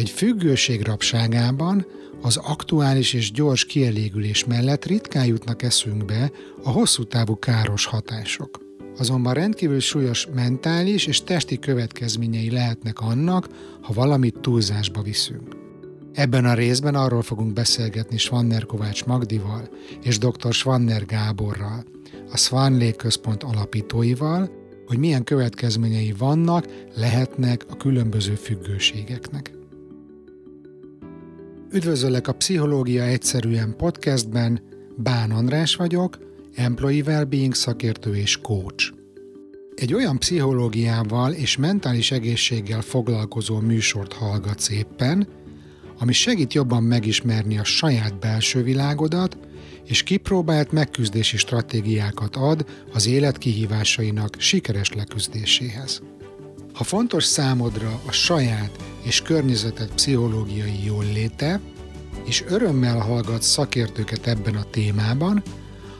Egy függőség rabságában az aktuális és gyors kielégülés mellett ritkán jutnak eszünkbe a hosszú távú káros hatások. Azonban rendkívül súlyos mentális és testi következményei lehetnek annak, ha valamit túlzásba viszünk. Ebben a részben arról fogunk beszélgetni Svanner Kovács Magdival és dr. Svanner Gáborral, a Swan Központ alapítóival, hogy milyen következményei vannak, lehetnek a különböző függőségeknek. Üdvözöllek a Pszichológia Egyszerűen podcastben, Bán András vagyok, Employee Wellbeing szakértő és coach. Egy olyan pszichológiával és mentális egészséggel foglalkozó műsort hallgatsz éppen, ami segít jobban megismerni a saját belső világodat, és kipróbált megküzdési stratégiákat ad az élet kihívásainak sikeres leküzdéséhez. Ha fontos számodra a saját és környezeted pszichológiai jólléte, és örömmel hallgatsz szakértőket ebben a témában,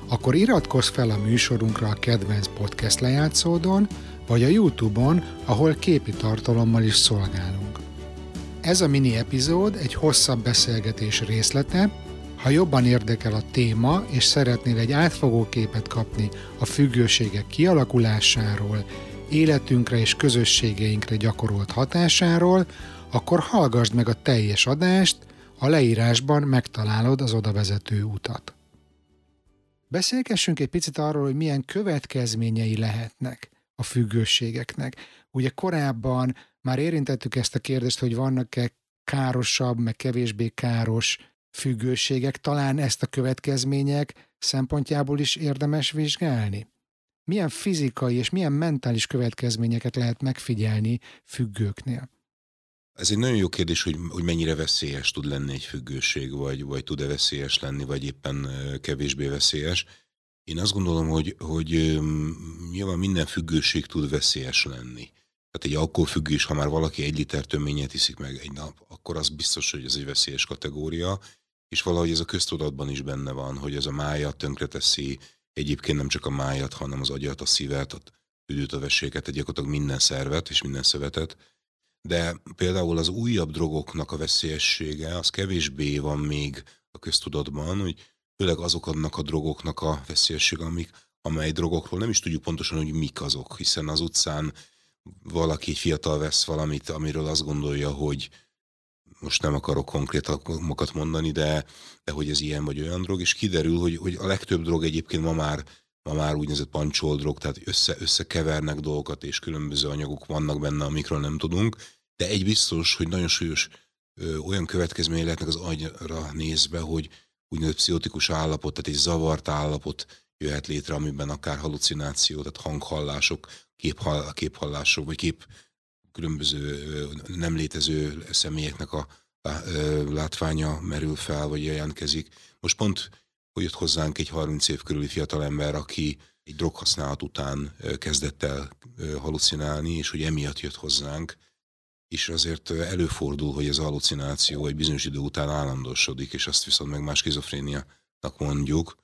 akkor iratkozz fel a műsorunkra a kedvenc podcast lejátszódon, vagy a YouTube-on, ahol képi tartalommal is szolgálunk. Ez a mini epizód egy hosszabb beszélgetés részlete, ha jobban érdekel a téma, és szeretnél egy átfogó képet kapni a függőségek kialakulásáról, életünkre és közösségeinkre gyakorolt hatásáról, akkor hallgassd meg a teljes adást, a leírásban megtalálod az odavezető utat. Beszélgessünk egy picit arról, hogy milyen következményei lehetnek a függőségeknek. Ugye korábban már érintettük ezt a kérdést, hogy vannak-e károsabb, meg kevésbé káros függőségek, talán ezt a következmények szempontjából is érdemes vizsgálni? Milyen fizikai és milyen mentális következményeket lehet megfigyelni függőknél? Ez egy nagyon jó kérdés, hogy, hogy mennyire veszélyes tud lenni egy függőség, vagy, vagy tud-e veszélyes lenni, vagy éppen kevésbé veszélyes. Én azt gondolom, hogy, hogy nyilván minden függőség tud veszélyes lenni. Tehát egy alkoholfüggés, ha már valaki egy liter töményet iszik meg egy nap, akkor az biztos, hogy ez egy veszélyes kategória, és valahogy ez a köztudatban is benne van, hogy ez a májat tönkreteszi, egyébként nem csak a májat, hanem az agyat, a szívet, a tüdőt, a veséket, egyébként minden szervet és minden szövetet, de például az újabb drogoknak a veszélyessége az kevésbé van még a köztudatban, hogy főleg azoknak a drogoknak a veszélyessége, amik, amely drogokról nem is tudjuk pontosan, hogy mik azok, hiszen az utcán valaki egy fiatal vesz valamit, amiről azt gondolja, hogy most nem akarok konkrétakat mondani, de, de hogy ez ilyen vagy olyan drog, és kiderül, hogy, hogy a legtöbb drog egyébként ma már ma már úgynevezett pancsoldrog, tehát össze, összekevernek dolgokat, és különböző anyagok vannak benne, amikről nem tudunk, de egy biztos, hogy nagyon súlyos ö, olyan következményei lehetnek az agyra nézve, hogy úgynevezett pszichotikus állapot, tehát egy zavart állapot jöhet létre, amiben akár halucináció, tehát hanghallások, képhall, képhallások, vagy kép különböző nem létező személyeknek a látványa merül fel, vagy jelentkezik. Most pont hogy jött hozzánk egy 30 év körüli fiatalember, aki egy droghasználat után kezdett el halucinálni, és hogy emiatt jött hozzánk, és azért előfordul, hogy ez a halucináció egy bizonyos idő után állandósodik, és azt viszont meg más skizofréniának mondjuk,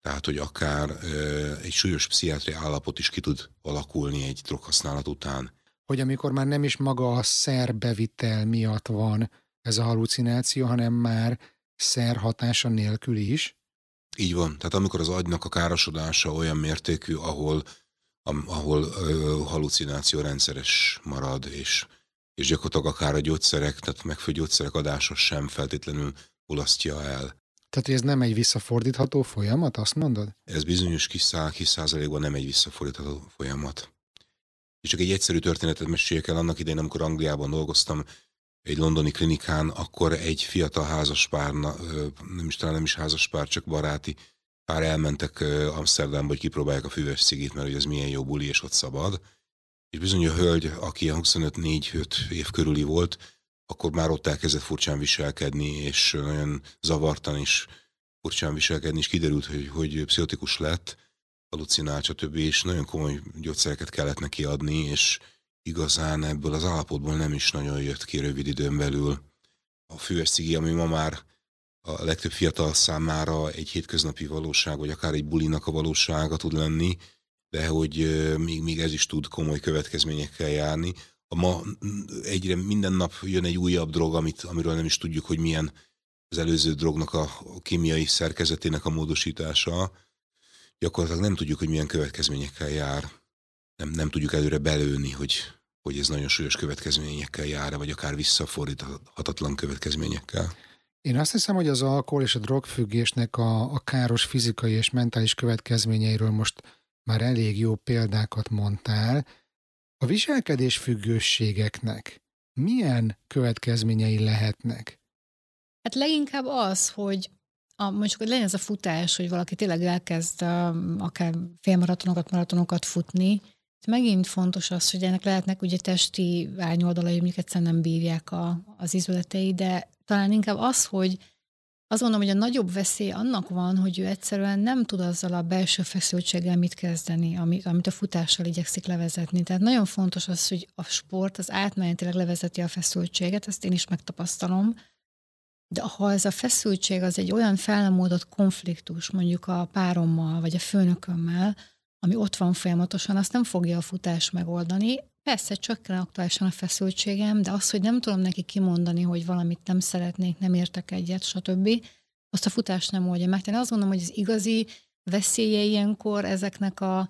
tehát, hogy akár egy súlyos pszichiátriai állapot is ki tud alakulni egy droghasználat után. Hogy amikor már nem is maga a szerbevitel miatt van ez a halucináció, hanem már szer hatása nélkül is? Így van. Tehát amikor az agynak a károsodása olyan mértékű, ahol, ahol ö, halucináció rendszeres marad, és, és gyakorlatilag akár a gyógyszerek, tehát megfő gyógyszerek adása sem feltétlenül ulasztja el. Tehát, hogy ez nem egy visszafordítható folyamat, azt mondod? Ez bizonyos kis, szá, kis százalékban nem egy visszafordítható folyamat. És csak egy egyszerű történetet meséljek el annak idején, amikor Angliában dolgoztam, egy londoni klinikán, akkor egy fiatal házaspár, nem is talán nem is házaspár, csak baráti pár elmentek Amsterdamba, hogy kipróbálják a füves cigit, mert hogy ez milyen jó buli, és ott szabad. És bizony a hölgy, aki a 25-4-5 év körüli volt, akkor már ott elkezdett furcsán viselkedni, és nagyon zavartan is furcsán viselkedni, és kiderült, hogy, hogy pszichotikus lett, halucinált, stb. és nagyon komoly gyógyszereket kellett neki adni, és igazán ebből az állapotból nem is nagyon jött ki rövid időn belül. A füves cigi, ami ma már a legtöbb fiatal számára egy hétköznapi valóság, vagy akár egy bulinak a valósága tud lenni, de hogy még, még ez is tud komoly következményekkel járni. a ma egyre minden nap jön egy újabb drog, amit, amiről nem is tudjuk, hogy milyen az előző drognak a kémiai szerkezetének a módosítása. Gyakorlatilag nem tudjuk, hogy milyen következményekkel jár. Nem, nem tudjuk előre belőni, hogy, hogy ez nagyon súlyos következményekkel jár, vagy akár visszafordíthatatlan következményekkel. Én azt hiszem, hogy az alkohol és a drogfüggésnek a, a káros fizikai és mentális következményeiről most már elég jó példákat mondtál. A viselkedés függőségeknek milyen következményei lehetnek? Hát leginkább az, hogy a, mondjuk, hogy legyen ez a futás, hogy valaki tényleg elkezd a, akár félmaratonokat, maratonokat futni, megint fontos az, hogy ennek lehetnek ugye testi árnyoldalai, mondjuk egyszerűen nem bírják a, az izületei, de talán inkább az, hogy azt gondolom, hogy a nagyobb veszély annak van, hogy ő egyszerűen nem tud azzal a belső feszültséggel mit kezdeni, amit, amit a futással igyekszik levezetni. Tehát nagyon fontos az, hogy a sport az átmenetileg levezeti a feszültséget, ezt én is megtapasztalom, de ha ez a feszültség az egy olyan felnemódott konfliktus, mondjuk a párommal, vagy a főnökömmel, ami ott van folyamatosan, azt nem fogja a futás megoldani. Persze csökken aktuálisan a feszültségem, de az, hogy nem tudom neki kimondani, hogy valamit nem szeretnék, nem értek egyet, stb., azt a futás nem oldja meg. Én azt gondolom, hogy az igazi veszélye ilyenkor ezeknek a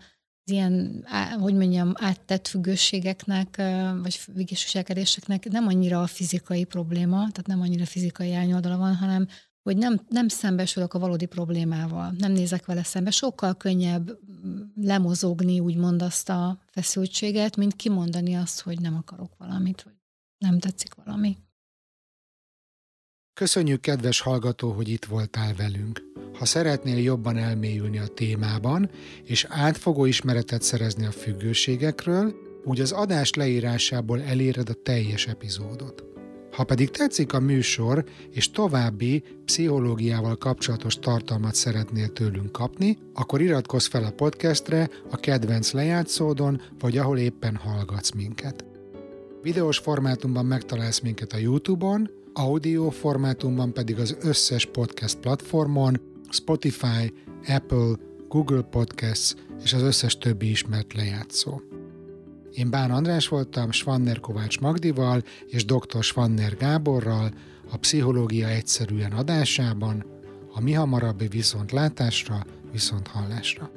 ilyen, hogy mondjam, áttett függőségeknek, vagy viselkedéseknek nem annyira a fizikai probléma, tehát nem annyira fizikai árnyoldala van, hanem hogy nem, nem szembesülök a valódi problémával, nem nézek vele szembe. Sokkal könnyebb lemozogni, úgymond azt a feszültséget, mint kimondani azt, hogy nem akarok valamit, vagy nem tetszik valami. Köszönjük, kedves hallgató, hogy itt voltál velünk. Ha szeretnél jobban elmélyülni a témában, és átfogó ismeretet szerezni a függőségekről, úgy az adás leírásából eléred a teljes epizódot. Ha pedig tetszik a műsor, és további pszichológiával kapcsolatos tartalmat szeretnél tőlünk kapni, akkor iratkozz fel a podcastre, a kedvenc lejátszódon, vagy ahol éppen hallgatsz minket. Videós formátumban megtalálsz minket a YouTube-on, audio formátumban pedig az összes podcast platformon, Spotify, Apple, Google Podcasts és az összes többi ismert lejátszó. Én Bán András voltam, Svanner Kovács Magdival és dr. Svanner Gáborral a Pszichológia egyszerűen adásában, a mi hamarabbi viszontlátásra, viszont hallásra.